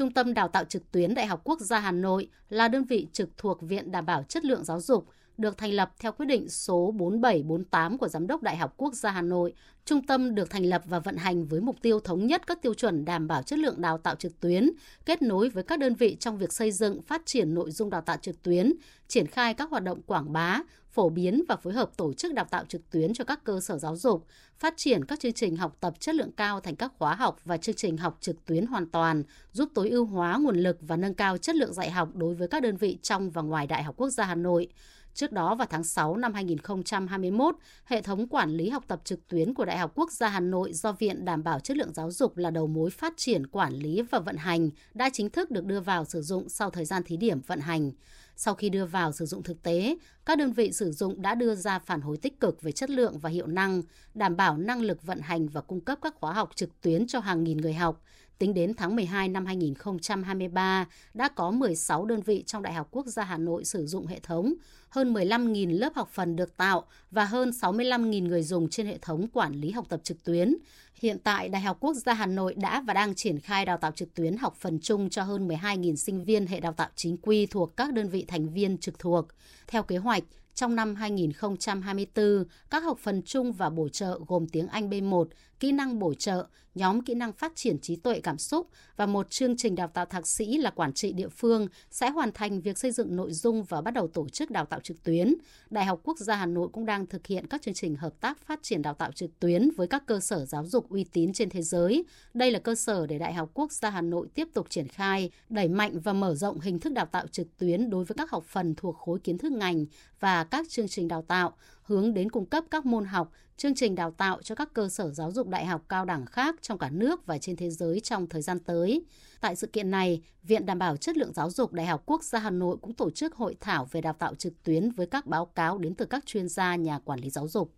Trung tâm Đào tạo trực tuyến Đại học Quốc gia Hà Nội là đơn vị trực thuộc Viện Đảm bảo Chất lượng Giáo dục, được thành lập theo quyết định số 4748 của Giám đốc Đại học Quốc gia Hà Nội. Trung tâm được thành lập và vận hành với mục tiêu thống nhất các tiêu chuẩn đảm bảo chất lượng đào tạo trực tuyến, kết nối với các đơn vị trong việc xây dựng, phát triển nội dung đào tạo trực tuyến, triển khai các hoạt động quảng bá, phổ biến và phối hợp tổ chức đào tạo trực tuyến cho các cơ sở giáo dục, phát triển các chương trình học tập chất lượng cao thành các khóa học và chương trình học trực tuyến hoàn toàn, giúp tối ưu hóa nguồn lực và nâng cao chất lượng dạy học đối với các đơn vị trong và ngoài Đại học Quốc gia Hà Nội. Trước đó vào tháng 6 năm 2021, hệ thống quản lý học tập trực tuyến của Đại học Quốc gia Hà Nội do Viện Đảm bảo Chất lượng Giáo dục là đầu mối phát triển quản lý và vận hành đã chính thức được đưa vào sử dụng sau thời gian thí điểm vận hành. Sau khi đưa vào sử dụng thực tế, các đơn vị sử dụng đã đưa ra phản hồi tích cực về chất lượng và hiệu năng, đảm bảo năng lực vận hành và cung cấp các khóa học trực tuyến cho hàng nghìn người học. Tính đến tháng 12 năm 2023, đã có 16 đơn vị trong Đại học Quốc gia Hà Nội sử dụng hệ thống, hơn 15.000 lớp học phần được tạo và hơn 65.000 người dùng trên hệ thống quản lý học tập trực tuyến. Hiện tại, Đại học Quốc gia Hà Nội đã và đang triển khai đào tạo trực tuyến học phần chung cho hơn 12.000 sinh viên hệ đào tạo chính quy thuộc các đơn vị thành viên trực thuộc. Theo kế hoạch, trong năm 2024, các học phần chung và bổ trợ gồm tiếng Anh B1, kỹ năng bổ trợ, nhóm kỹ năng phát triển trí tuệ cảm xúc và một chương trình đào tạo thạc sĩ là quản trị địa phương sẽ hoàn thành việc xây dựng nội dung và bắt đầu tổ chức đào tạo trực tuyến. Đại học Quốc gia Hà Nội cũng đang thực hiện các chương trình hợp tác phát triển đào tạo trực tuyến với các cơ sở giáo dục uy tín trên thế giới. Đây là cơ sở để Đại học Quốc gia Hà Nội tiếp tục triển khai, đẩy mạnh và mở rộng hình thức đào tạo trực tuyến đối với các học phần thuộc khối kiến thức ngành và các chương trình đào tạo, hướng đến cung cấp các môn học, chương trình đào tạo cho các cơ sở giáo dục đại học cao đẳng khác trong cả nước và trên thế giới trong thời gian tới. Tại sự kiện này, Viện Đảm bảo Chất lượng Giáo dục Đại học Quốc gia Hà Nội cũng tổ chức hội thảo về đào tạo trực tuyến với các báo cáo đến từ các chuyên gia nhà quản lý giáo dục.